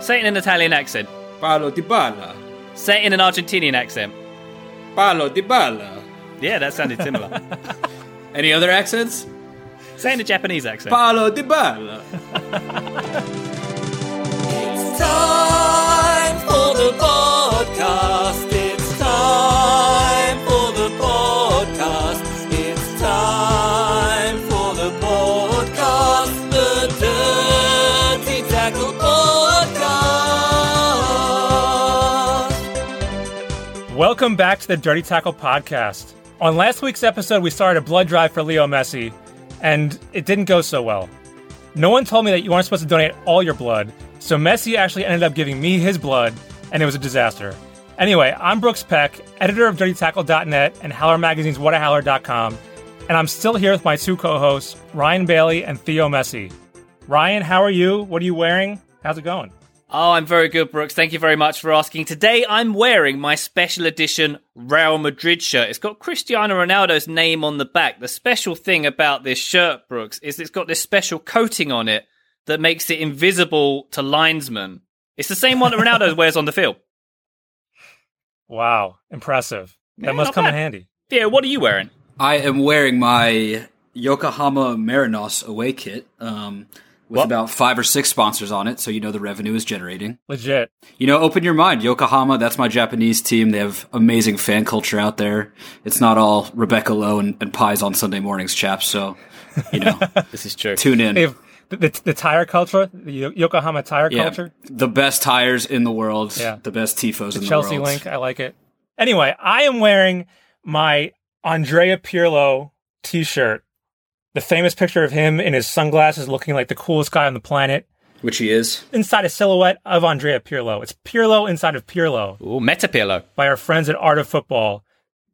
Say it in an Italian accent. Paolo Dybala. Say it in an Argentinian accent. Paolo Dybala. Yeah, that sounded similar. Any other accents? Say it in a Japanese accent. Palo di balla. It's time for the podcast. Welcome back to the Dirty Tackle Podcast. On last week's episode, we started a blood drive for Leo Messi, and it didn't go so well. No one told me that you weren't supposed to donate all your blood, so Messi actually ended up giving me his blood, and it was a disaster. Anyway, I'm Brooks Peck, editor of DirtyTackle.net and Howler Magazine's WhatAHowler.com, and I'm still here with my two co-hosts, Ryan Bailey and Theo Messi. Ryan, how are you? What are you wearing? How's it going? Oh, I'm very good, Brooks. Thank you very much for asking. Today, I'm wearing my special edition Real Madrid shirt. It's got Cristiano Ronaldo's name on the back. The special thing about this shirt, Brooks, is it's got this special coating on it that makes it invisible to linesmen. It's the same one that Ronaldo wears on the field. Wow, impressive. That Yeah, must not come in handy. Yeah, what are you wearing? I am wearing my Yokohama Marinos away kit um, with What? about five or six sponsors on it, so you know the revenue is generating. Legit. You know, open your mind. Yokohama, that's my Japanese team. They have amazing fan culture out there. It's not all Rebecca Lowe and, and pies on Sunday mornings, chaps. So, you know, This is true. tune in. Have the, the, the tire culture, the Yokohama tire yeah, culture, the best tires in the world. Yeah. The best tifos in the world. Chelsea link. I like it. Anyway, I am wearing my Andrea Pirlo t-shirt. The famous picture of him in his sunglasses looking like the coolest guy on the planet. Which he is. Inside a silhouette of Andrea Pirlo. It's Pirlo inside of Pirlo Ooh, Metapillow. by our friends at Art of Football.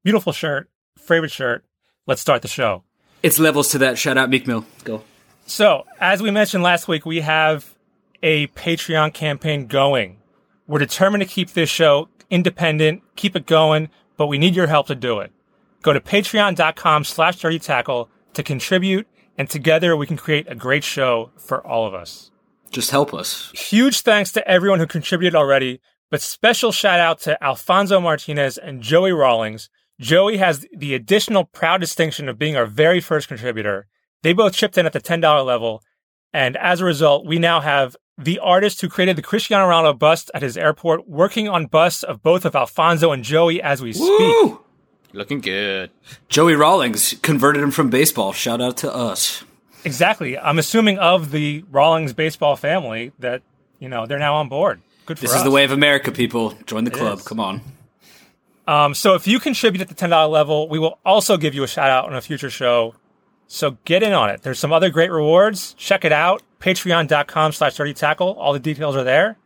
Beautiful shirt. Favorite shirt. Let's start the show. It's levels to that. Shout out Meek Mill. Go. So, as we mentioned last week, we have a Patreon campaign going. We're determined to keep this show independent, keep it going, but we need your help to do it. Go to patreon.com slash dirty tackle to contribute, and together we can create a great show for all of us. Just help us. Huge thanks to everyone who contributed already, but special shout out to Alfonso Martinez and Joey Rawlings. Joey has the additional proud distinction of being our very first contributor. They both chipped in at the $10 level, and as a result, we now have the artist who created the Cristiano Ronaldo bust at his airport working on busts of both of Alfonso and Joey as we speak. Woo! Looking good. Joey Rawlings converted him from baseball. Shout out to us. Exactly. I'm assuming of the Rawlings baseball family that, you know, they're now on board. Good for This us. is the way of America, people. Join the club. is. Come on. Um, so if you contribute at the ten dollar level, we will also give you a shout out on a future show. So get in on it. There's some other great rewards. Check it out. Patreon.com slash dirty tackle. All the details are there.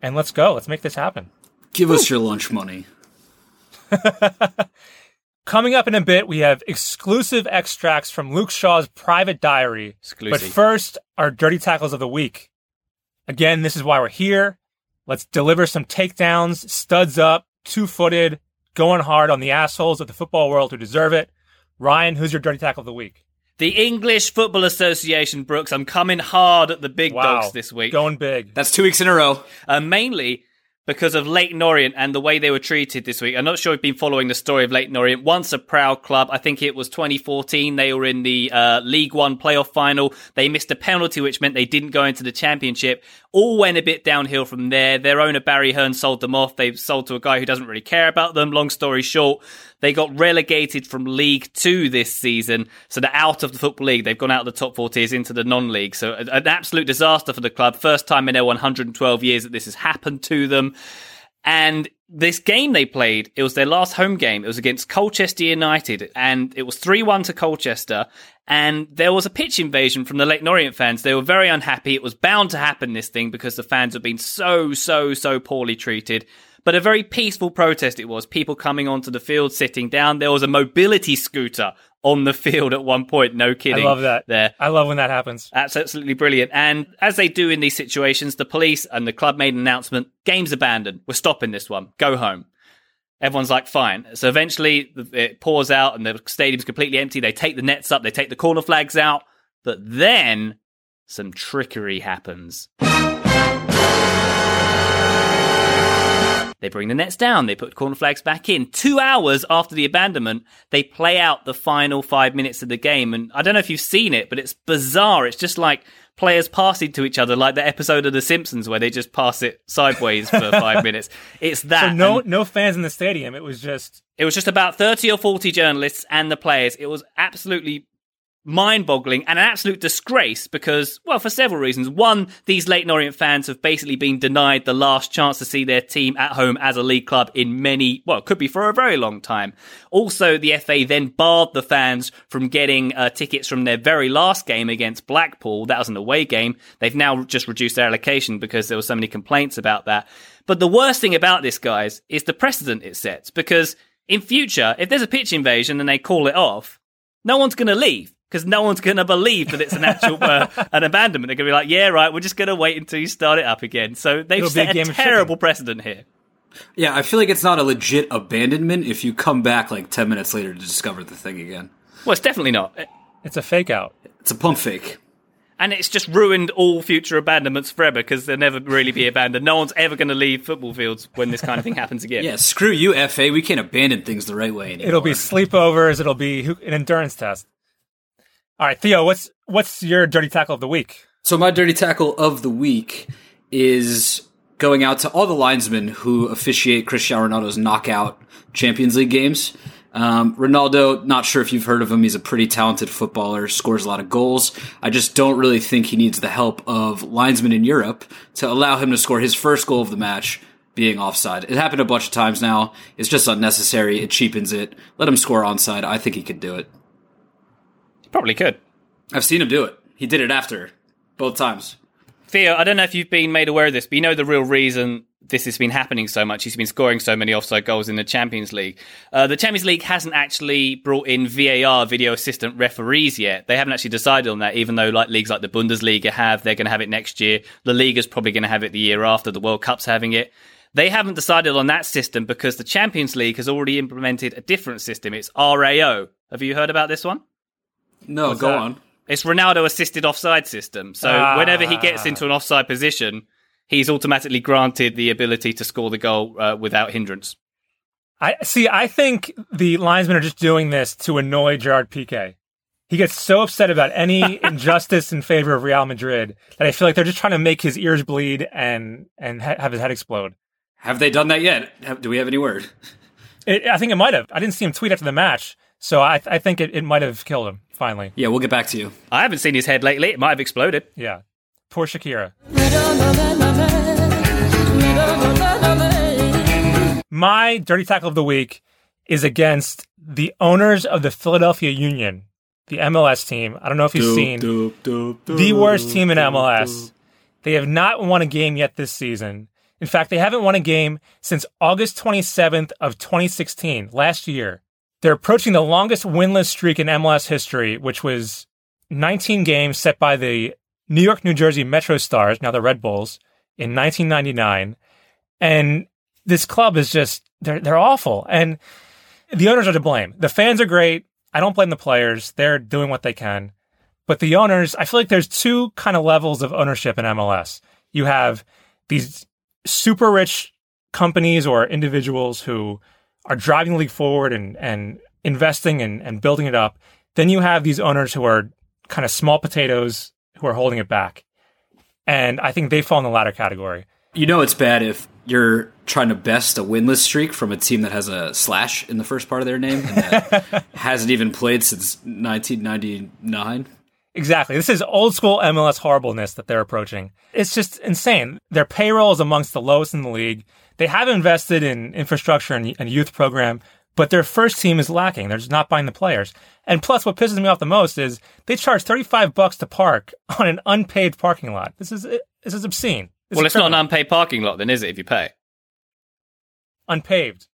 And let's go. Let's make this happen. Give us your lunch money. Coming up in a bit, we have exclusive extracts from Luke Shaw's private diary. Exclusive. But first, our dirty tackles of the week. Again, this is why we're here. Let's deliver some takedowns, studs up, two footed, going hard on the assholes of the football world who deserve it. Ryan, who's your dirty tackle of the week? The English Football Association, Brooks. I'm coming hard at the big Wow. dogs this week. Going big. That's two weeks in a row. uh, mainly because of Leyton Orient and the way they were treated this week. I'm not sure if you've been following the story of Leyton Orient. Once a proud club, I think it was 2014. They were in the uh, League One playoff final. They missed a penalty, which meant they didn't go into the championship. All went a bit downhill from there. Their owner Barry Hearn sold them off. They've sold to a guy who doesn't really care about them. Long story short, they got relegated from League Two this season, so they're out of the Football League. They've gone out of the top four tiers into the non-league. So an absolute disaster for the club. First time in their 112 years that this has happened to them. And this game they played, it was their last home game. It was against Colchester United, and it was 3 1 to Colchester. And there was a pitch invasion from the Leyton Orient fans. They were very unhappy. It was bound to happen, this thing, because the fans have been so, so, so poorly treated. But a very peaceful protest it was. People coming onto the field, sitting down. There was a mobility scooter on the field at one point. No kidding. I love that. There. I love when that happens. That's absolutely brilliant. And as they do in these situations, the police and the club made an announcement game's abandoned. We're stopping this one. Go home. Everyone's like, fine. So eventually it pours out and the stadium's completely empty. They take the nets up, they take the corner flags out. But then some trickery happens. They bring the nets down. They put corner flags back in. Two hours after the abandonment, they play out the final five minutes of the game. And I don't know if you've seen it, but it's bizarre. It's just like players passing to each other, like the episode of The Simpsons where they just pass it sideways for five minutes. It's that. So no And no fans in the stadium. It was just it was just about 30 or 40 journalists and the players. It was absolutely mind boggling and an absolute disgrace because, well, for several reasons. One, these Leyton Orient fans have basically been denied the last chance to see their team at home as a league club in many, well, it could be for a very long time. Also, the FA then barred the fans from getting uh, tickets from their very last game against Blackpool. That was an away game. They've now just reduced their allocation because there were so many complaints about that. But the worst thing about this, guys, is the precedent it sets because in future, if there's a pitch invasion and they call it off, no one's going to leave because no one's going to believe that it's an actual uh, an abandonment. They're going to be like, "Yeah, right, we're just going to wait until you start it up again." So they've It'll be a set a, terrible precedent here. Yeah, I feel like it's not a legit abandonment if you come back like 10 minutes later to discover the thing again. Well, it's definitely not, it's a fake out. It's a pump fake. and it's just ruined all future abandonments forever because they'll never really be abandoned. No one's ever going to leave football fields when this kind of thing happens again. Yeah, screw you, FA. We can't abandon things the right way anymore. It'll be sleepovers. It'll be an endurance test. All right, Theo, what's what's your dirty tackle of the week? So my dirty tackle of the week is going out to all the linesmen who officiate Cristiano Ronaldo's knockout Champions League games. Um, Ronaldo, not sure if you've heard of him. He's a pretty talented footballer, scores a lot of goals. I just don't really think he needs the help of linesmen in Europe to allow him to score his first goal of the match being offside. It happened a bunch of times now. It's just unnecessary. It cheapens it. Let him score onside. I think he could do it. Probably could. I've seen him do it. He did it after both times. Theo, I don't know if you've been made aware of this, but you know the real reason this has been happening so much. He's been scoring so many offside goals in the Champions League. Uh, the Champions League hasn't actually brought in VAR, video assistant referees yet. They haven't actually decided on that, even though like leagues like the Bundesliga have, they're going to have it next year. The league is probably going to have it the year after. The World Cup's having it. They haven't decided on that system because the Champions League has already implemented a different system. It's RAO. Have you heard about this one? No, What's go that? on. It's Ronaldo assisted offside system. So Ah. whenever he gets into an offside position, he's automatically granted the ability to score the goal uh, without hindrance. I see. I think the linesmen are just doing this to annoy Gerard Piqué. He gets so upset about any injustice in favor of Real Madrid that I feel like they're just trying to make his ears bleed and and ha- have his head explode. Have they done that yet? Have, do we have any word? It, I think it might have. I didn't see him tweet after the match, so I, I think it, it might have killed him. Finally, Yeah, we'll get back to you. I haven't seen his head lately. It might have exploded. yeah. Poor Shakira. My dirty tackle of the week is against the owners of the Philadelphia Union, the MLS team. I don't know if you've seen the worst team in MLS. They have not won a game yet this season. In fact, they haven't won a game since August 27th of 2016, last year. They're approaching the longest winless streak in MLS history, which was 19 games set by the New York, New Jersey Metro Stars, now the Red Bulls, in 1999. And this club is just, they're, they're awful. And the owners are to blame. The fans are great. I don't blame the players. They're doing what they can. But the owners, I feel like there's two kind of levels of ownership in MLS. You have these super rich companies or individuals who are driving the league forward and, and investing and, and building it up. Then you have these owners who are kind of small potatoes who are holding it back. And I think they fall in the latter category. You know it's bad if you're trying to best a winless streak from a team that has a slash in the first part of their name and that hasn't even played since 1999. Exactly. This is old school MLS horribleness that they're approaching. It's just insane. Their payroll is amongst the lowest in the league. They have invested in infrastructure and, and youth program, but their first team is lacking. They're just not buying the players. And plus, what pisses me off the most is they charge 35 bucks to park on an unpaved parking lot. This is, this is obscene. This well, is it's not an unpaid parking lot, then, is it? If you pay. unpaved.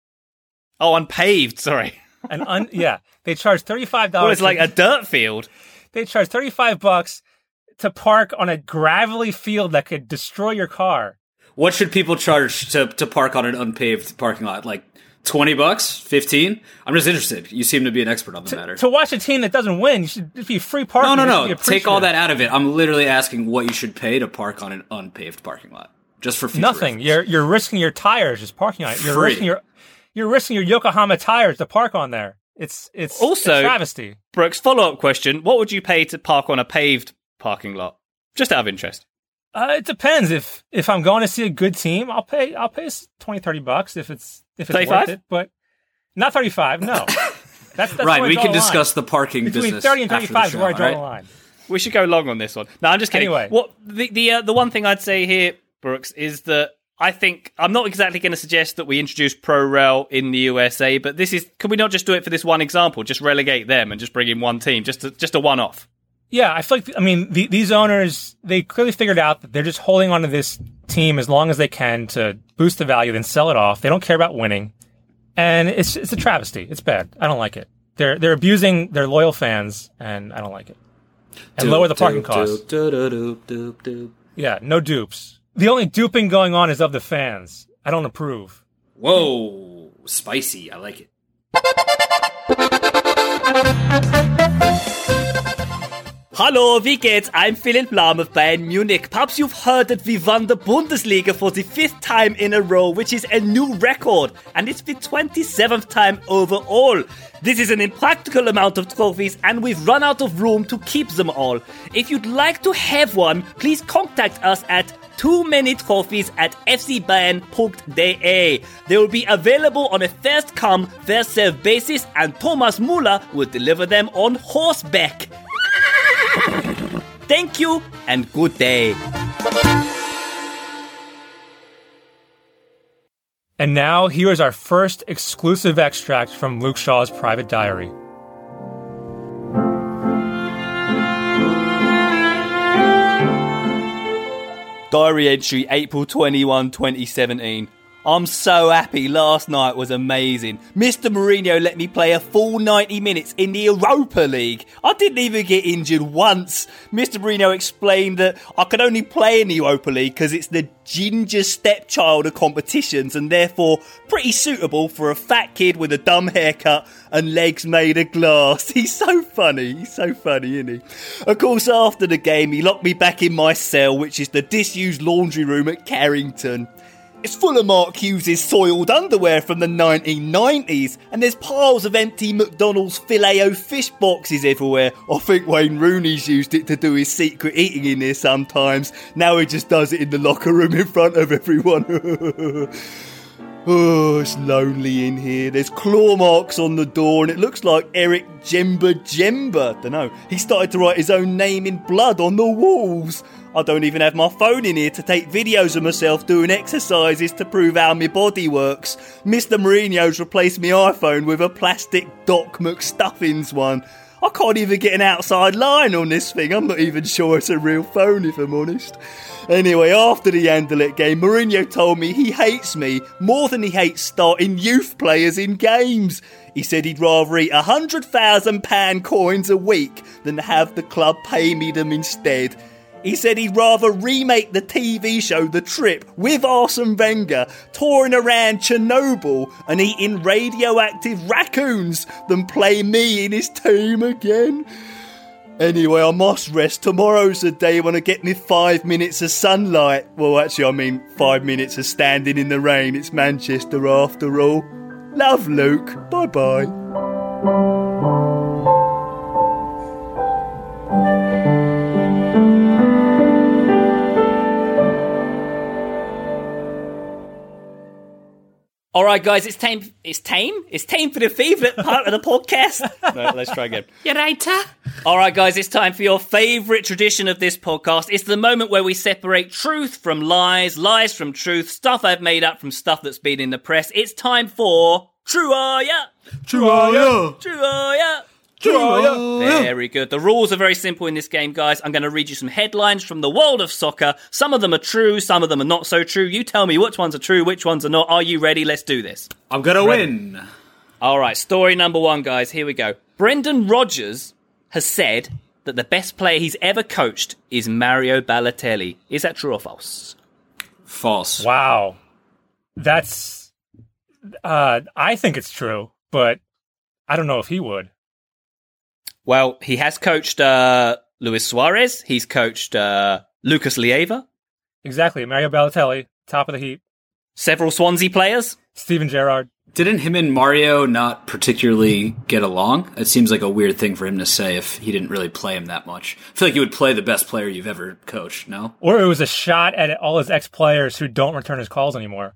Oh, unpaved. Sorry. And un, yeah, they charge $35. Well, it's like a dirt field. they charge 35 bucks to park on a gravelly field that could destroy your car. What should people charge to, to park on an unpaved parking lot? Like 20 bucks? 15? I'm just interested. You seem to be an expert on the matter. To watch a team that doesn't win, you should just be free parking. no, no, no. Take all that out of it. I'm literally asking what you should pay to park on an unpaved parking lot. just for Nothing. reference. You're you're risking your tires just parking on it. You're Free. risking your you're risking your Yokohama tires to park on there. It's it's Also- a travesty. Brooks, follow up question: What would you pay to park on a paved parking lot? Just out of interest. Uh, it depends. If if I'm going to see a good team, I'll pay I'll pay s- 20, 30 bucks if it's if it's 35? worth it. But not thirty five. No. That's, that's Right, we can the discuss the parking between business thirty and after thirty the five is where I draw all the line. We should go long on this one. No, I'm just kidding. Anyway. what the the uh, the one thing I'd say here, Brooks, is that I think I'm not exactly going to suggest that we introduce pro rel in the USA, but this is can we not just do it for this one example? Just relegate them and just bring in one team, just a, just a one off. Yeah, I feel like I mean the, these owners they clearly figured out that they're just holding on to this team as long as they can to boost the value, then sell it off. They don't care about winning, and it's it's a travesty. It's bad. I don't like it. They're they're abusing their loyal fans, and I don't like it. And lower the parking costs. Doop, doop, doop, doop, doop. Yeah, no dupes. The only duping going on is of the fans. I don't approve. Whoa, spicy. I like it. Hallo, wie geht's? I'm Philipp Lahm of Bayern Munich. Perhaps you've heard that we won the Bundesliga for the fifth time in a row, which is a new record, and it's the 27th time overall. This is an impractical amount of trophies, and we've run out of room to keep them all. If you'd like to have one, please contact us at too many trophies at fcbayern.de. They will be available on a first come, first served basis, and Thomas Muller will deliver them on horseback. Thank you and good day. And now here is our first exclusive extract from Luke Shaw's private diary. Diary entry April 21, 2017. I'm so happy. Last night was amazing. Mr. Mourinho let me play a full 90 minutes in the Europa League. I didn't even get injured once. Mr. Mourinho explained that I could only play in the Europa League because it's the ginger stepchild of competitions and therefore pretty suitable for a fat kid with a dumb haircut and legs made of glass. He's so funny. He's so funny, isn't he? Of course, after the game, he locked me back in my cell, which is the disused laundry room at Carrington. It's full of Mark Hughes' soiled underwear from the 1990s, and there's piles of empty McDonald's Filet-O-Fish boxes everywhere. I think Wayne Rooney's used it to do his secret eating in there sometimes. Now he just does it in the locker room in front of everyone. Oh, it's lonely in here. There's claw marks on the door, and it looks like Eric Djemba-Djemba. Dunno. He started to write his own name in blood on the walls. I don't even have my phone in here to take videos of myself doing exercises to prove how my body works. Mr. Mourinho's replaced my iPhone with a plastic Doc McStuffins one. I can't even get an outside line on this thing. I'm not even sure it's a real phone, if I'm honest. Anyway, after the Anderlecht game, Mourinho told me he hates me more than he hates starting youth players in games. He said he'd rather eat a hundred thousand pound coins a week than have the club pay me them instead. He said he'd rather remake the TV show The Trip with Arsene Wenger touring around Chernobyl and eating radioactive raccoons than play me in his team again. Anyway, I must rest. Tomorrow's the day when I get me five minutes of sunlight. Well, actually, I mean five minutes of standing in the rain. It's Manchester after all. Love, Luke. Bye bye. All right, guys, it's time. It's time. It's time for the favourite part of the podcast. No, let's try again. You're right, huh? All right, guys, it's time for your favourite tradition of this podcast. It's the moment where we separate truth from lies, lies from truth, stuff I've made up from stuff that's been in the press. It's time for True Are Ya? True are ya? True Are Ya? True are ya? Very good. The rules are very simple in this game, guys. I'm going to read you some headlines from the world of soccer. Some of them are true, some of them are not so true. You tell me which ones are true, which ones are not. Are you ready? Let's do this. I'm gonna win. All right, story number one, guys. Here we go. Brendan Rodgers has said that the best player he's ever coached is Mario Balotelli. Is that true or false? False. Wow, that's. Uh, I think it's true, but I don't know if he would. Well, he has coached uh, Luis Suarez. He's coached uh, Lucas Leiva. Exactly, Mario Balotelli. top of the heap. Several Swansea players. Steven Gerrard. Didn't him and Mario not particularly get along? It seems like a weird thing for him to say if he didn't really play him that much. I feel like you would play the best player you've ever coached, no? Or it was a shot at all his ex players who don't return his calls anymore.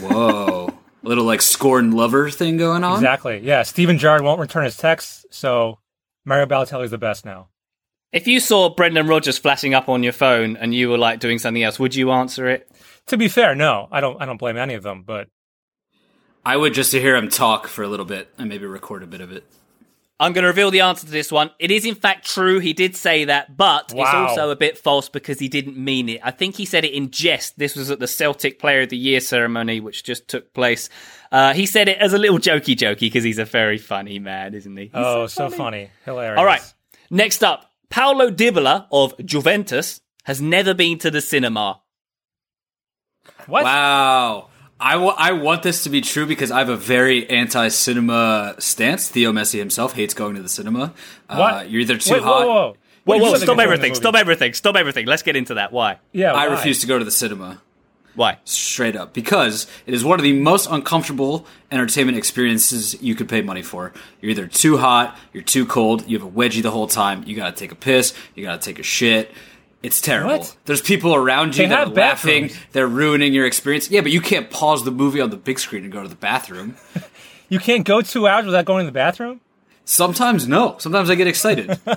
Whoa. a little like scorned lover thing going on? Exactly. Yeah. Steven Gerrard won't return his texts, so Mario Balotelli is the best now. If you saw Brendan Rodgers flashing up on your phone and you were like doing something else, would you answer it? To be fair, no, I don't. I don't blame any of them, but I would just to hear him talk for a little bit and maybe record a bit of it. I'm going to reveal the answer to this one. It is in fact true. He did say that, but it's also a bit false because he didn't mean it. I think he said it in jest. This was at the Celtic Player of the Year ceremony, which just took place. Uh, he said it as a little jokey jokey because he's a very funny man, isn't he? He's oh, so funny, hilarious. All right. Next up, Paolo Dybala of Juventus has never been to the cinema. What? Wow. I I want this to be true because I have a very anti-cinema stance. Theo Messi himself hates going to the cinema. Uh, What? you're either too Wait, hot. Whoa, whoa. Whoa, You whoa, said stop they could go in the everything, stop everything, stop everything. Let's get into that. Why? Yeah, I refuse to go to the cinema. Why? Straight up. Because it is one of the most uncomfortable entertainment experiences you could pay money for. You're either too hot, you're too cold, you have a wedgie the whole time, you gotta take a piss, you gotta take a shit. It's terrible. What? There's people around you they that are laughing, bathrooms. they're ruining your experience. Yeah, but you can't pause the movie on the big screen and go to the bathroom. You can't go two hours without going to the bathroom. Sometimes no. Sometimes I get excited.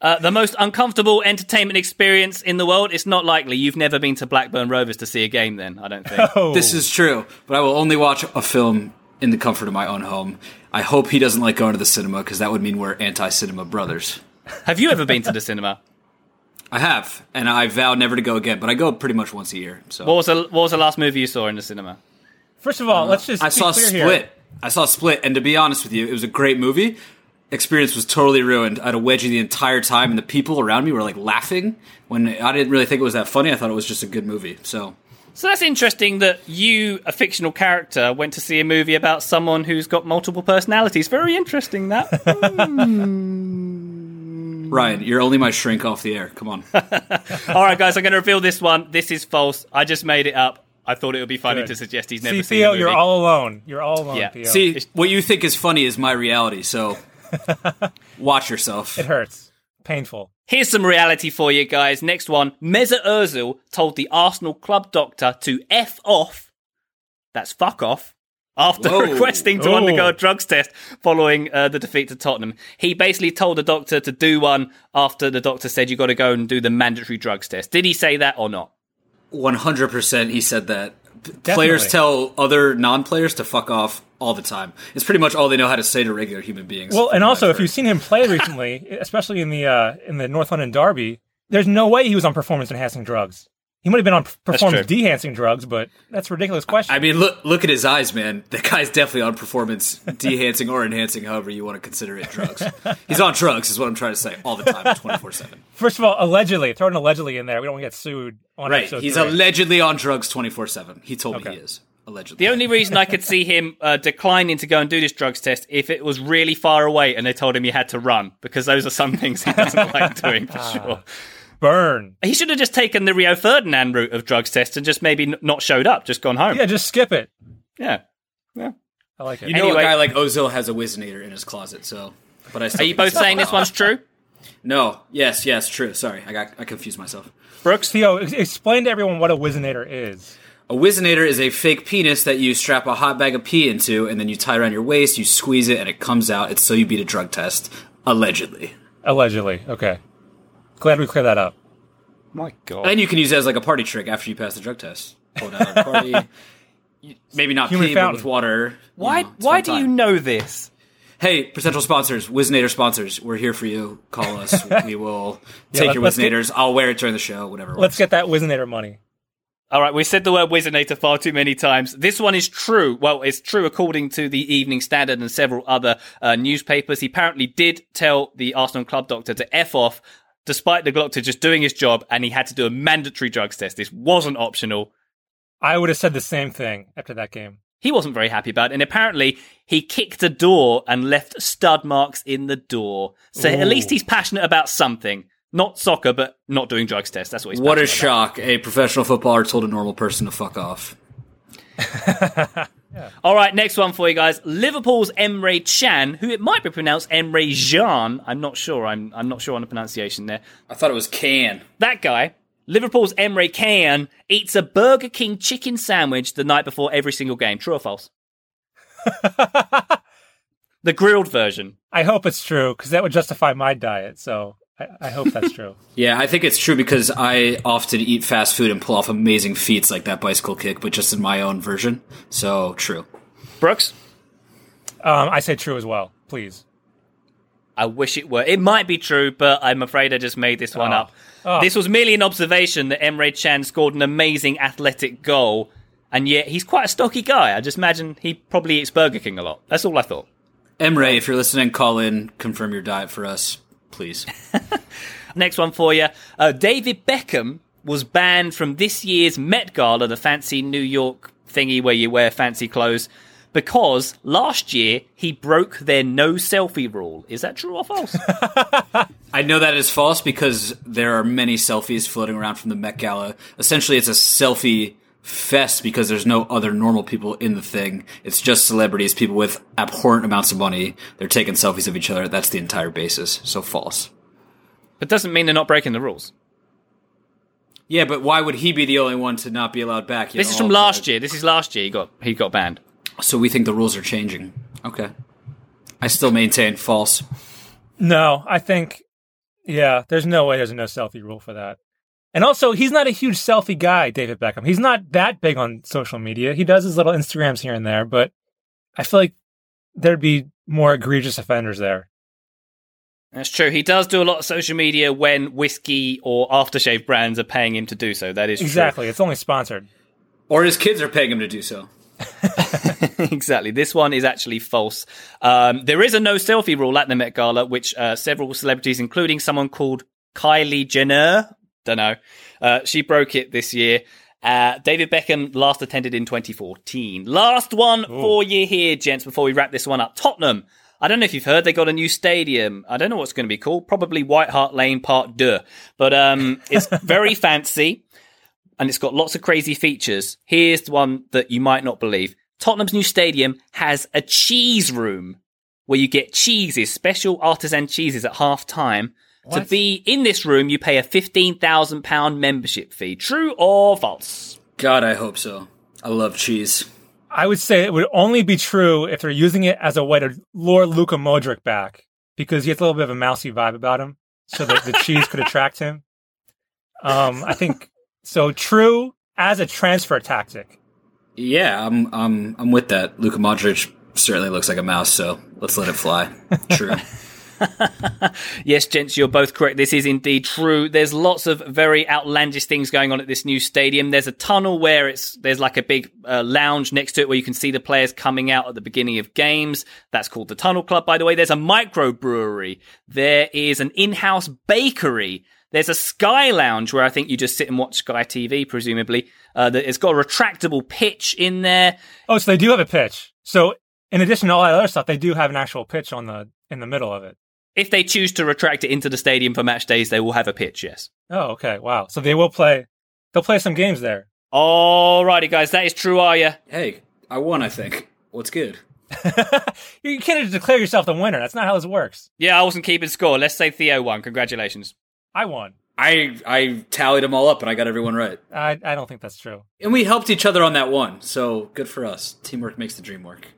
Uh, the most uncomfortable entertainment experience in the world. It's not likely. You've never been to Blackburn Rovers to see a game, then, I don't think. Oh, This is true, but I will only watch a film in the comfort of my own home. I hope he doesn't like going to the cinema because that would mean we're anti-cinema brothers. Have you ever been to the cinema? I have, and I vow never to go again. But I go pretty much once a year. So What was the What was the last movie you saw in the cinema? First of all, let's just I be saw clear Split. here. I saw Split, and to be honest with you, it was a great movie. Experience was totally ruined. I had a wedgie the entire time, and the people around me were like laughing when I didn't really think it was that funny. I thought it was just a good movie. So So that's interesting that you, a fictional character, went to see a movie about someone who's got multiple personalities. Very interesting. That. Hmm. Ryan, you're only my shrink off the air. Come on. All right, guys, I'm going to reveal this one. This is false. I just made it up. I thought it would be funny Good. to suggest he's never See, seen Theo, the movie. you're all alone. You're all alone, Yeah. Theo. See, what you think is funny is my reality. So watch yourself. it hurts. Painful. Here's some reality for you guys. Next one. Mesut Ozil told the Arsenal club doctor to F off. That's fuck off. After Whoa. requesting to Ooh. undergo a drugs test following uh, the defeat to Tottenham, he basically told the doctor to do one after the doctor said you got to go and do the mandatory drugs test. Did he say that or not? One hundred percent, he said that. P- Players tell other non-players to fuck off all the time. It's pretty much all they know how to say to regular human beings. Well, and also, if you've seen him play recently, especially in the uh, in the North London Derby, there's no way he was on performance enhancing drugs. He might have been on performance true. enhancing drugs, but that's a ridiculous question. I mean, look look at his eyes, man. The guy's definitely on performance de-enhancing or enhancing, however you want to consider it. Drugs. He's on drugs, is what I'm trying to say, all the time, twenty four seven. First of all, allegedly, throw an allegedly in there. We don't want to get sued on Right. He's three. allegedly on drugs twenty four seven. He told Okay. me he is allegedly. The only reason I could see him uh, declining to go and do this drugs test if it was really far away and they told him he had to run because those are some things he doesn't like doing for sure. Burn. He should have just taken the Rio Ferdinand route of drugs tests and just maybe n- not showed up, just gone home. Yeah, just skip it. Yeah. Yeah. I like it. you know, Anyway- a guy like Ozil has a Wizinator in his closet, so. But I still Are you both saying this one's true? No. Yes. Yes. True. Sorry, I got I confused myself. Brooks? Theo, ex- explain to everyone what a Wizinator is. A Wizinator is a fake penis that you strap a hot bag of pee into, and then you tie around your waist, you squeeze it, and it comes out. It's so you beat a drug test, allegedly. Allegedly. Okay. Glad we cleared that up. My God. And you can use it as like a party trick after you pass the drug test. Pull out a party. Maybe not Human pee, but fountain. with water. Why, know, it's why fun do time. you know this? Hey, potential sponsors, Wizinator sponsors, we're here for you. Call us. we will Yeah, take let- your let's get- Wizinators. I'll wear it during the show, whatever. Let's get that Wizinator money. All right, we said the word Wizinator far too many times. This one is true. Well, it's true according to the Evening Standard and several other uh, newspapers. He apparently did tell the Arsenal club doctor to F off, despite the doctor just doing his job, and he had to do a mandatory drugs test. This wasn't optional. I would have said the same thing after that game. He wasn't very happy about it, and apparently he kicked a door and left stud marks in the door. So at least he's passionate about something. Not soccer, but not doing drugs tests. That's what he's What a about. shock! A professional footballer told a normal person to fuck off. All right, next one for you guys. Liverpool's Emre Chan, who it might be pronounced Emre Jean. I'm not sure. I'm I'm not sure on the pronunciation there. I thought it was can. That guy, Liverpool's Emre Can, eats a Burger King chicken sandwich the night before every single game. True or false? the grilled version. I hope it's true because that would justify my diet. So I, I hope that's true. Yeah, I think it's true because I often eat fast food and pull off amazing feats like that bicycle kick, but just in my own version. So true. Brooks? Um, I say true as well. Please. I wish it were. It might be true, but I'm afraid I just made this one Oh. up. Oh. This was merely an observation that Emre Chan scored an amazing athletic goal, and yet he's quite a stocky guy. I just imagine he probably eats Burger King a lot. That's all I thought. Emre, if you're listening, call in, confirm your diet for us, please. Next one for you. Uh, David Beckham was banned from this year's Met Gala, the fancy New York thingy where you wear fancy clothes, because last year he broke their no selfie rule. Is that true or false? I know that is false because there are many selfies floating around from the Met Gala. Essentially, it's a selfie fest because there's no other normal people in the thing. It's just celebrities, people with abhorrent amounts of money. They're taking selfies of each other. That's the entire basis. So false. but doesn't mean they're not breaking the rules. Yeah, but why would he be the only one to not be allowed back? This is from oh, last year. This is last year. He got he got banned. So we think the rules are changing. Okay. I still maintain false. No, I think, yeah, there's no way there's no selfie rule for that. And also, he's not a huge selfie guy, David Beckham. He's not that big on social media. He does his little Instagrams here and there, but I feel like there'd be more egregious offenders there. That's true. He does do a lot of social media when whiskey or aftershave brands are paying him to do so. That is Exactly. It's only sponsored. Or his kids are paying him to do so. exactly. This one is actually false. Um, there is a no selfie rule at the Met Gala, which uh, several celebrities, including someone called Kylie Jenner, don't know, uh, she broke it this year. Uh, David Beckham last attended in 2014. Last one for you here, gents, before we wrap this one up. Tottenham. I don't know if you've heard, they got a new stadium. I don't know what's going to be called. Probably White Hart Lane Part 2. But um, it's very fancy and it's got lots of crazy features. Here's the one that you might not believe. Tottenham's new stadium has a cheese room where you get cheeses, special artisan cheeses at half time. To be in this room, you pay a £15,000 membership fee. True or false? God, I hope so. I love cheese. I would say it would only be true if they're using it as a way to lure Luka Modric back because he has a little bit of a mousy vibe about him, so that the cheese could attract him. Um, I think so. True as a transfer tactic. Yeah, I'm I'm I'm with that. Luka Modric certainly looks like a mouse, so let's let it fly. True. Yes, gents, you're both correct. This is indeed true. There's lots of very outlandish things going on at this new stadium. There's a tunnel where it's there's like a big uh, lounge next to it where you can see the players coming out at the beginning of games. That's called the Tunnel Club, by the way. There's a microbrewery. There is an in-house bakery. There's a Sky Lounge where I think you just sit and watch Sky TV, presumably. Uh, that- it's got a retractable pitch in there. Oh, so they do have a pitch. So in addition to all that other stuff, they do have an actual pitch on the in the middle of it. If they choose to retract it into the stadium for match days, they will have a pitch. Yes. Oh, okay. Wow. So they will play. They'll play some games there. Alrighty, guys, that is true, are you? hey, I won. I think. What's good? You can't just declare yourself the winner. That's not how this works. Yeah, I wasn't keeping score. Let's say Theo won. Congratulations. I won. I I tallied them all up and I got everyone right. I I don't think that's true. And we helped each other on that one, so good for us. Teamwork makes the dream work.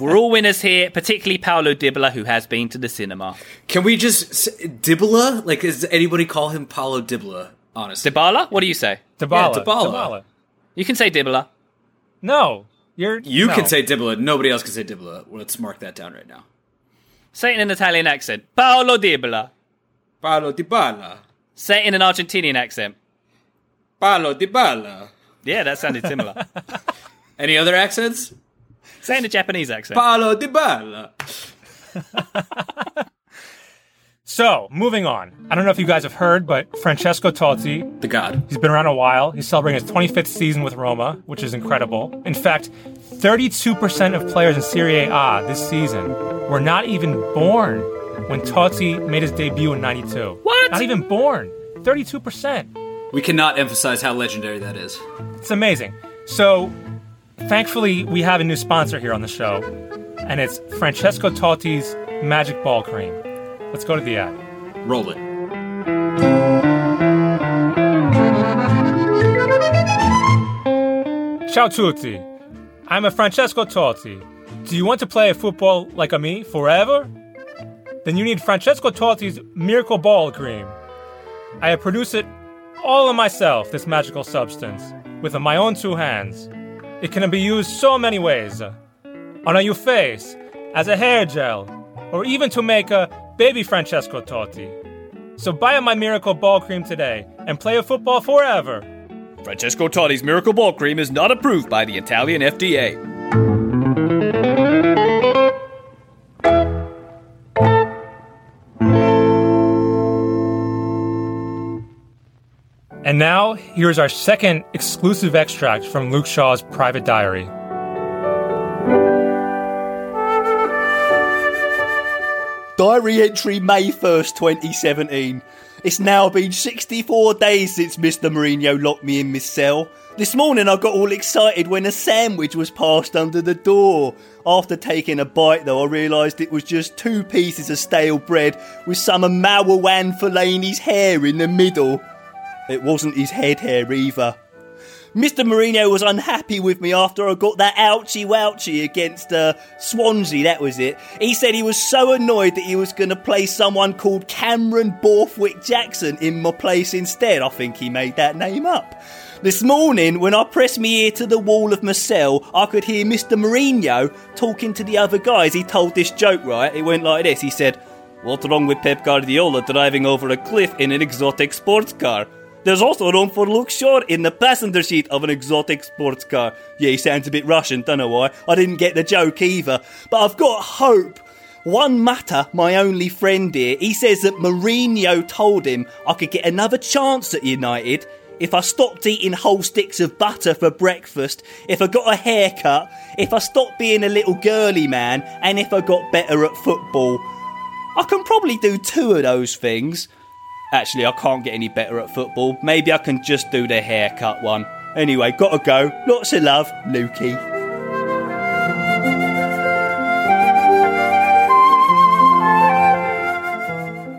We're all winners here, particularly Paolo Dybala, who has been to the cinema. Can we just s- Dibala? Like, does anybody call him Paolo Dibala? Honestly, Dybala? What do you say? Dybala. Yeah, Dybala. You can say Dybala. No, you're. you no. can say Dibala. Nobody else can say Dibala. Well, let's mark that down right now. Say it in an Italian accent. Paolo Dybala. Paulo Dybala. Say it in an Argentinian accent. Paolo Dybala. Yeah, that sounded similar. Any other accents? Say in a Japanese accent. Paulo Dybala. So moving on. I don't know if you guys have heard, but Francesco Totti, The God. he's been around a while. He's celebrating his 25th season with Roma, which is incredible. In fact, 32% of players in Serie A this season were not even born when Totti made his debut in 92. What? Not even born. 32%. We cannot emphasize how legendary that is. It's amazing. So, thankfully, we have a new sponsor here on the show, and it's Francesco Totti's Magic Ball Cream. Let's go to the ad. Roll it. Ciao tutti. I'm a Francesco Totti. Do you want to play football like a me forever? Then you need Francesco Totti's Miracle Ball Cream. I have produced it all of myself, this magical substance, with my own two hands. It can be used so many ways. On your face, as a hair gel, or even to make a baby Francesco Totti. So buy my Miracle Ball Cream today and play a football forever. Francesco Totti's Miracle Ball Cream is not approved by the Italian FDA. And now, here's our second exclusive extract from Luke Shaw's private diary. Diary entry May 1st, 2017. It's now been 64 days since Mr. Mourinho locked me in my cell. This morning I got all excited when a sandwich was passed under the door. After taking a bite though, I realised it was just two pieces of stale bread with some of Marouane Fellaini's hair in the middle. It wasn't his head hair either. Mr. Mourinho was unhappy with me after I got that ouchie wouchie against uh, Swansea, that was it. He said he was so annoyed that he was going to play someone called Cameron Borthwick Jackson in my place instead. I think he made that name up. This morning, when I pressed my ear to the wall of my cell, I could hear Mr. Mourinho talking to the other guys. He told this joke, right? It went like this. He said, What's wrong with Pep Guardiola driving over a cliff in an exotic sports car? There's also room for Luke Shaw in the passenger seat of an exotic sports car. Yeah, he sounds a bit Russian, don't know why. I didn't get the joke either. But I've got hope. Juan Mata, my only friend here, he says that Mourinho told him I could get another chance at United if I stopped eating whole sticks of butter for breakfast, if I got a haircut, if I stopped being a little girly man, and if I got better at football. I can probably do two of those things. Actually, I can't get any better at football. Maybe I can just do the haircut one. Anyway, gotta go. Lots of love, Lukey.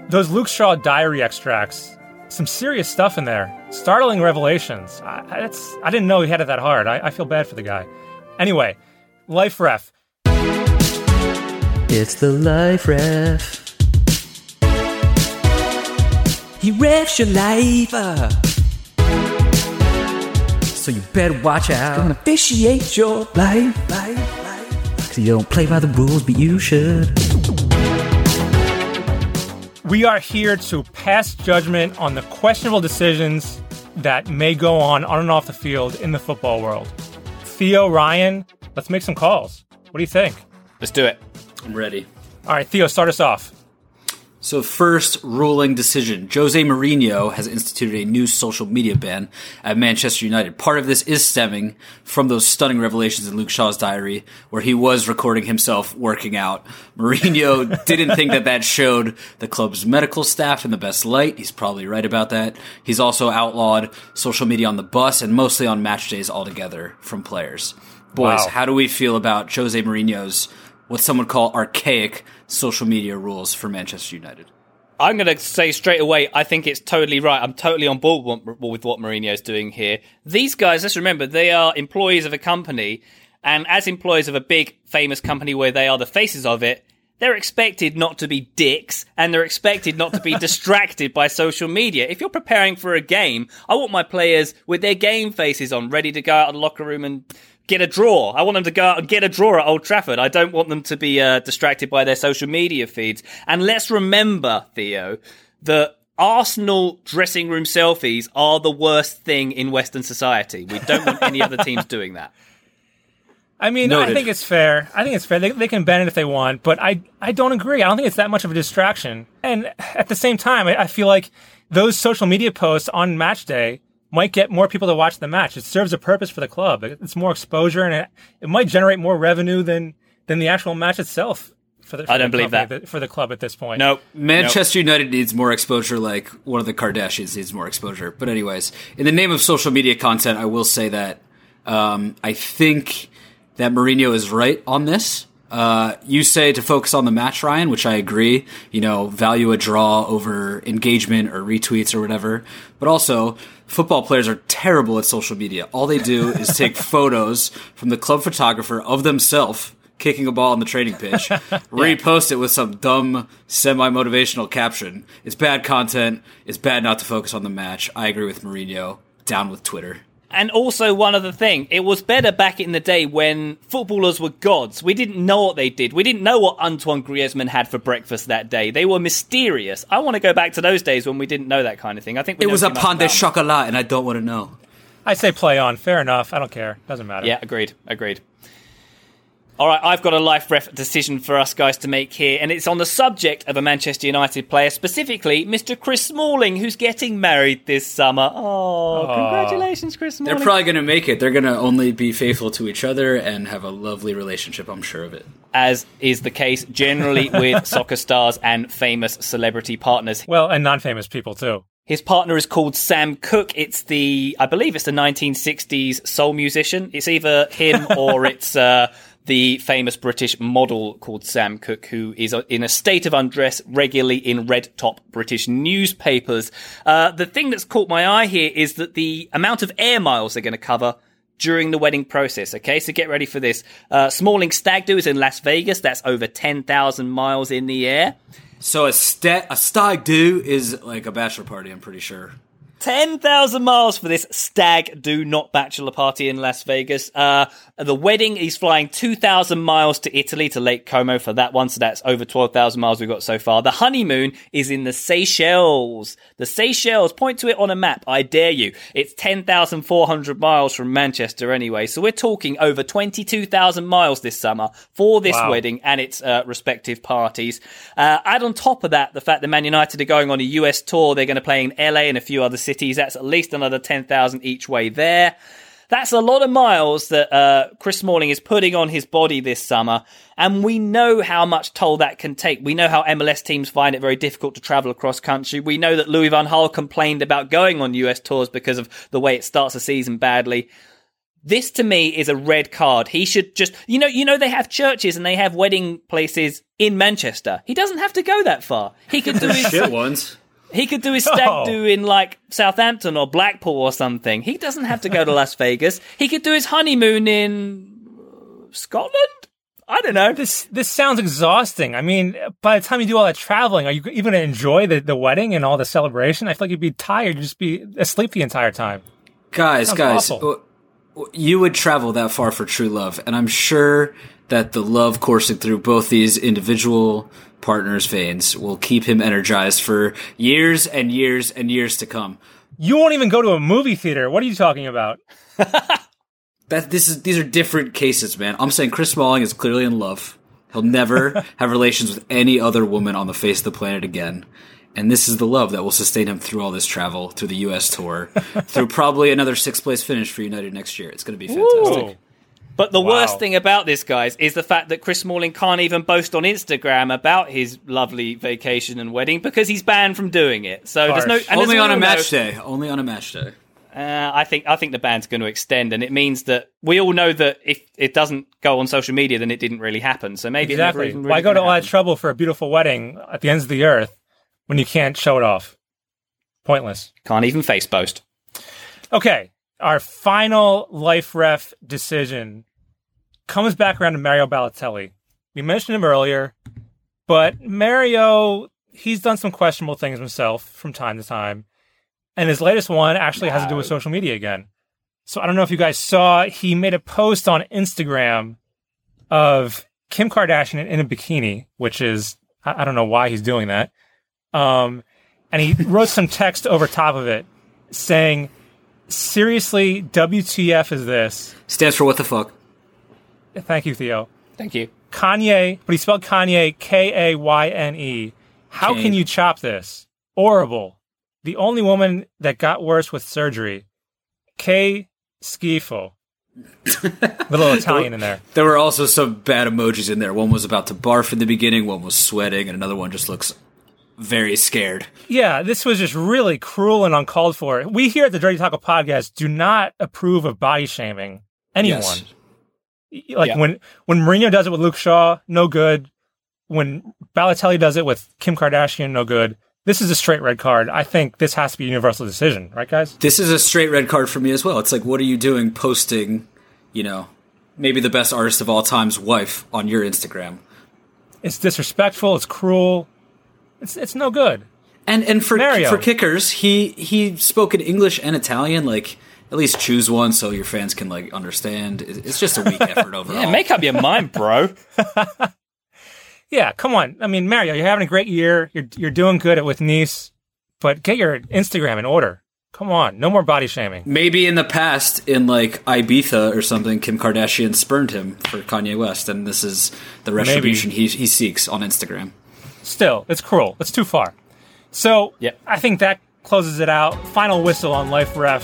Those Luke Shaw diary extracts, some serious stuff in there. Startling revelations. I, I- it's, I didn't know he had it that hard. I, I feel bad for the guy. Anyway, Life Ref. It's the life ref. He refs your life up. So you better watch out. Gonna officiate your life, life, life. Cause you don't play by the rules, but you should. We are here to pass judgment on the questionable decisions that may go on on and off the field in the football world. Theo, Ryan, let's make some calls. What do you think? Let's do it. I'm ready. All right, Theo, start us off. So, first ruling decision Jose Mourinho has instituted a new social media ban at Manchester United. Part of this is stemming from those stunning revelations in Luke Shaw's diary, where he was recording himself working out. Mourinho didn't think that that showed the club's medical staff in the best light. He's probably right about that. He's also outlawed social media on the bus and mostly on match days altogether from players. Boys, Wow. how do we feel about Jose Mourinho's what some would call archaic social media rules for Manchester United? I'm going to say straight away, I think it's totally right. I'm totally on board with what Mourinho's doing here. These guys, let's remember, they are employees of a company, and as employees of a big, famous company where they are the faces of it, they're expected not to be dicks, and they're expected not to be distracted by social media. If you're preparing for a game, I want my players with their game faces on, ready to go out of the locker room and get a draw. I want them to go out and get a draw at Old Trafford. I don't want them to be uh, distracted by their social media feeds. And let's remember, Theo, that Arsenal dressing room selfies are the worst thing in Western society. We don't want any other teams doing that. I mean, I think it's fair. I think it's fair. They, they can ban it if they want, but I I don't agree. I don't think it's that much of a distraction. And at the same time, I, I feel like those social media posts on match day might get more people to watch the match. It serves a purpose for the club. It's more exposure, and it, it might generate more revenue than than the actual match itself. for the. For I don't believe company at the- for the club at this point. No, Manchester United needs more exposure, like one of the Kardashians needs more exposure. But anyways, in the name of social media content, I will say that um, I think that Mourinho is right on this. Uh, you say to focus on the match, Ryan, which I agree. You know, value a draw over engagement or retweets or whatever. But also, football players are terrible at social media. All they do is take photos from the club photographer of themselves kicking a ball on the training pitch, repost it with some dumb semi motivational caption. It's bad content. It's bad not to focus on the match. I agree with Mourinho. Down with Twitter. And also, one other thing, it was better back in the day when footballers were gods. We didn't know what they did. We didn't know what Antoine Griezmann had for breakfast that day. They were mysterious. I want to go back to those days when we didn't know that kind of thing. I think we It was a much pan de about chocolat, and I don't want to know. I say play on. Fair enough. I don't care. Doesn't matter. Yeah, agreed. Agreed. All right, I've got a life ref decision for us guys to make here, and it's on the subject of a Manchester United player, specifically Mr. Chris Smalling, who's getting married this summer. Oh, congratulations, Chris Smalling. They're probably going to make it. They're going to only be faithful to each other and have a lovely relationship. I'm sure of it. as is the case generally with soccer stars and famous celebrity partners. Well, and non-famous people too. His partner is called Sam Cooke. It's the, I believe it's the 1960s soul musician. It's either him or it's uh, the famous British model called Sam Cooke, who is uh, in a state of undress regularly in red top British newspapers. Uh, the thing that's caught my eye here is that the amount of air miles they're going to cover during the wedding process. Okay, so get ready for this. Uh, Smalling Stag Do is in Las Vegas. That's over 10,000 miles in the air. So a, a stag do is like a bachelor party, I'm pretty sure. 10,000 miles for this stag do not bachelor party in Las Vegas. Uh, the wedding, he's flying 2,000 miles to Italy, to Lake Como for that one. So that's over 12,000 miles we've got so far. The honeymoon is in the Seychelles. The Seychelles, point to it on a map. I dare you. It's 10,400 miles from Manchester anyway. So we're talking over 22,000 miles this summer for this Wow. wedding and its uh, respective parties. Uh, add on top of that the fact that Man United are going on a US tour. They're going to play in LA and a few other cities. That's at least another 10,000 each way there. That's a lot of miles that uh, Chris Smalling is putting on his body this summer, and we know how much toll that can take. We know how MLS teams find it very difficult to travel across country. We know that Louis van Gaal complained about going on US tours because of the way it starts the season badly. This to me is a red card. He should just, you know, you know they have churches and they have wedding places in Manchester. He doesn't have to go that far. He could do his Shit ones. He could do his stag Oh. do in like Southampton or Blackpool or something. He doesn't have to go to Las Vegas. He could do his honeymoon in uh, Scotland. I don't know. This this sounds exhausting. I mean, by the time you do all that traveling, are you even going to enjoy the, the wedding and all the celebration? I feel like you'd be tired. You'd just be asleep the entire time. Guys, guys, awful. You would travel that far for true love, and I'm sure that the love coursing through both these individual partners' veins will keep him energized for years and years and years to come. You won't even go to a movie theater. What are you talking about? That this is these are different cases, man. I'm saying Chris Smalling is clearly in love. He'll never have relations with any other woman on the face of the planet again. And this is the love that will sustain him through all this travel, through the U.S. tour, through probably another sixth place finish for United next year. It's going to be fantastic. Whoa. But the Wow. worst thing about this, guys, is the fact that Chris Smalling can't even boast on Instagram about his lovely vacation and wedding because he's banned from doing it. So there's no and Only on a match know- day. Only on a match day. Uh, I think I think the ban's going to extend, and it means that we all know that if it doesn't go on social media, then it didn't really happen. So maybe it never Exactly. really Why go to all that trouble for a beautiful wedding at the ends of the earth when you can't show it off? Pointless. Can't even face boast. Okay, our final life ref decision comes back around to Mario Balotelli. We mentioned him earlier, but Mario, he's done some questionable things himself from time to time. And his latest one actually has to do with social media again. So I don't know if you guys saw, he made a post on Instagram of Kim Kardashian in a bikini, which is, I, I don't know why he's doing that. Um, and he wrote some text over top of it saying, seriously, WTF is this? Stands for what the fuck. Thank you, Theo. Thank you. Kanye, but he spelled Kanye K A Y N E. How Kane. can you chop this? Horrible. The only woman that got worse with surgery. Che Schifo. Little Italian in there. There were also some bad emojis in there. One was about to barf in the beginning, one was sweating, and another one just looks very scared. Yeah, this was just really cruel and uncalled for. We here at the Dirty Tackle Podcast do not approve of body shaming anyone. Yes. Like Yeah. when when Mourinho does it with Luke Shaw, no good. When Balotelli does it with Kim Kardashian, no good. This is a straight red card. I think this has to be a universal decision, right, guys? This is a straight red card for me as well. It's like, what are you doing posting, you know, maybe the best artist of all time's wife on your Instagram? It's disrespectful. It's cruel. It's it's no good. And and for Mario. for kickers, he he spoke in English and Italian. Like, at least choose one so your fans can like understand. It's just a weak effort overall. Yeah, make up your mind, bro. Yeah, come on. I mean, Mario, you're having a great year. You're you're doing good with Nice, but get your Instagram in order. Come on, no more body shaming. Maybe in the past, in like Ibiza or something, Kim Kardashian spurned him for Kanye West, and this is the retribution he, he seeks on Instagram. Still, it's cruel. It's too far. So, Yep. I think that closes it out. Final whistle on Life Ref.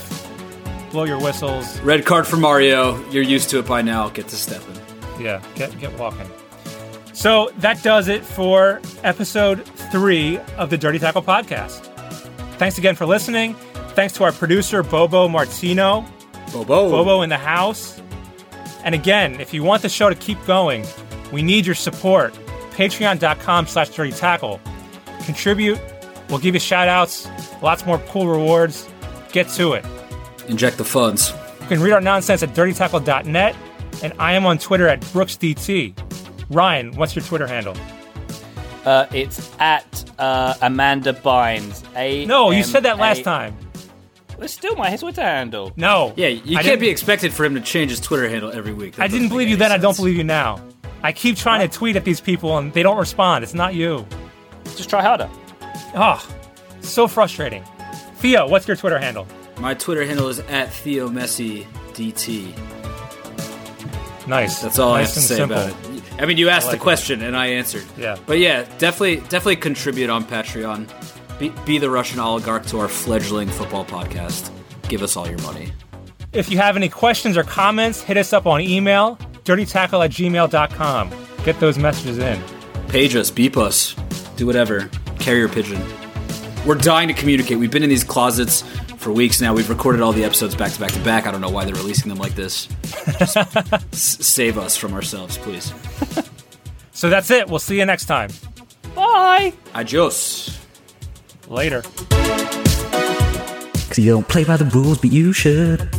Blow your whistles. Red card for Mario. You're used to it by now. Get to stepping. Yeah, get get walking. So that does it for episode three of the Dirty Tackle podcast. Thanks again for listening. Thanks to our producer Bobo Martino. Bobo. Bobo in the house. And again, if you want the show to keep going, we need your support. Patreon.com slash dirty tackle. Contribute. We'll give you shout outs, lots more cool rewards. Get to it. Inject the funds. You can read our nonsense at dirtytackle.net, and I am on Twitter at BrooksDT. Ryan, what's your Twitter handle? Uh, it's at uh, Amanda Bynes. A No, you said that last M A- time. It's still my his Twitter handle. No. Yeah, you I can't be expected for him to change his Twitter handle every week. That I didn't believe you any then. I don't believe you now. I keep trying to tweet at these people, and they don't respond. It's not you. Just try harder. Oh, so frustrating. Theo, what's your Twitter handle? My Twitter handle is at Theo Messi DT. Nice. That's all nice I have to say simple. about it. I mean, you asked like the question and I answered. Yeah. But yeah, definitely, definitely contribute on Patreon. Be, be the Russian oligarch to our fledgling football podcast. Give us all your money. If you have any questions or comments, hit us up on email, dirtytackle at gmail.com. Get those messages in. Page us, beep us, do whatever. Carrier pigeon. We're dying to communicate. We've been in these closets for weeks now. We've recorded all the episodes back to back to back. I don't know why they're releasing them like this. Just s- save us from ourselves, please. So that's it. We'll see you next time. Bye. Adios. Later. Cause you don't play by the rules, but you should.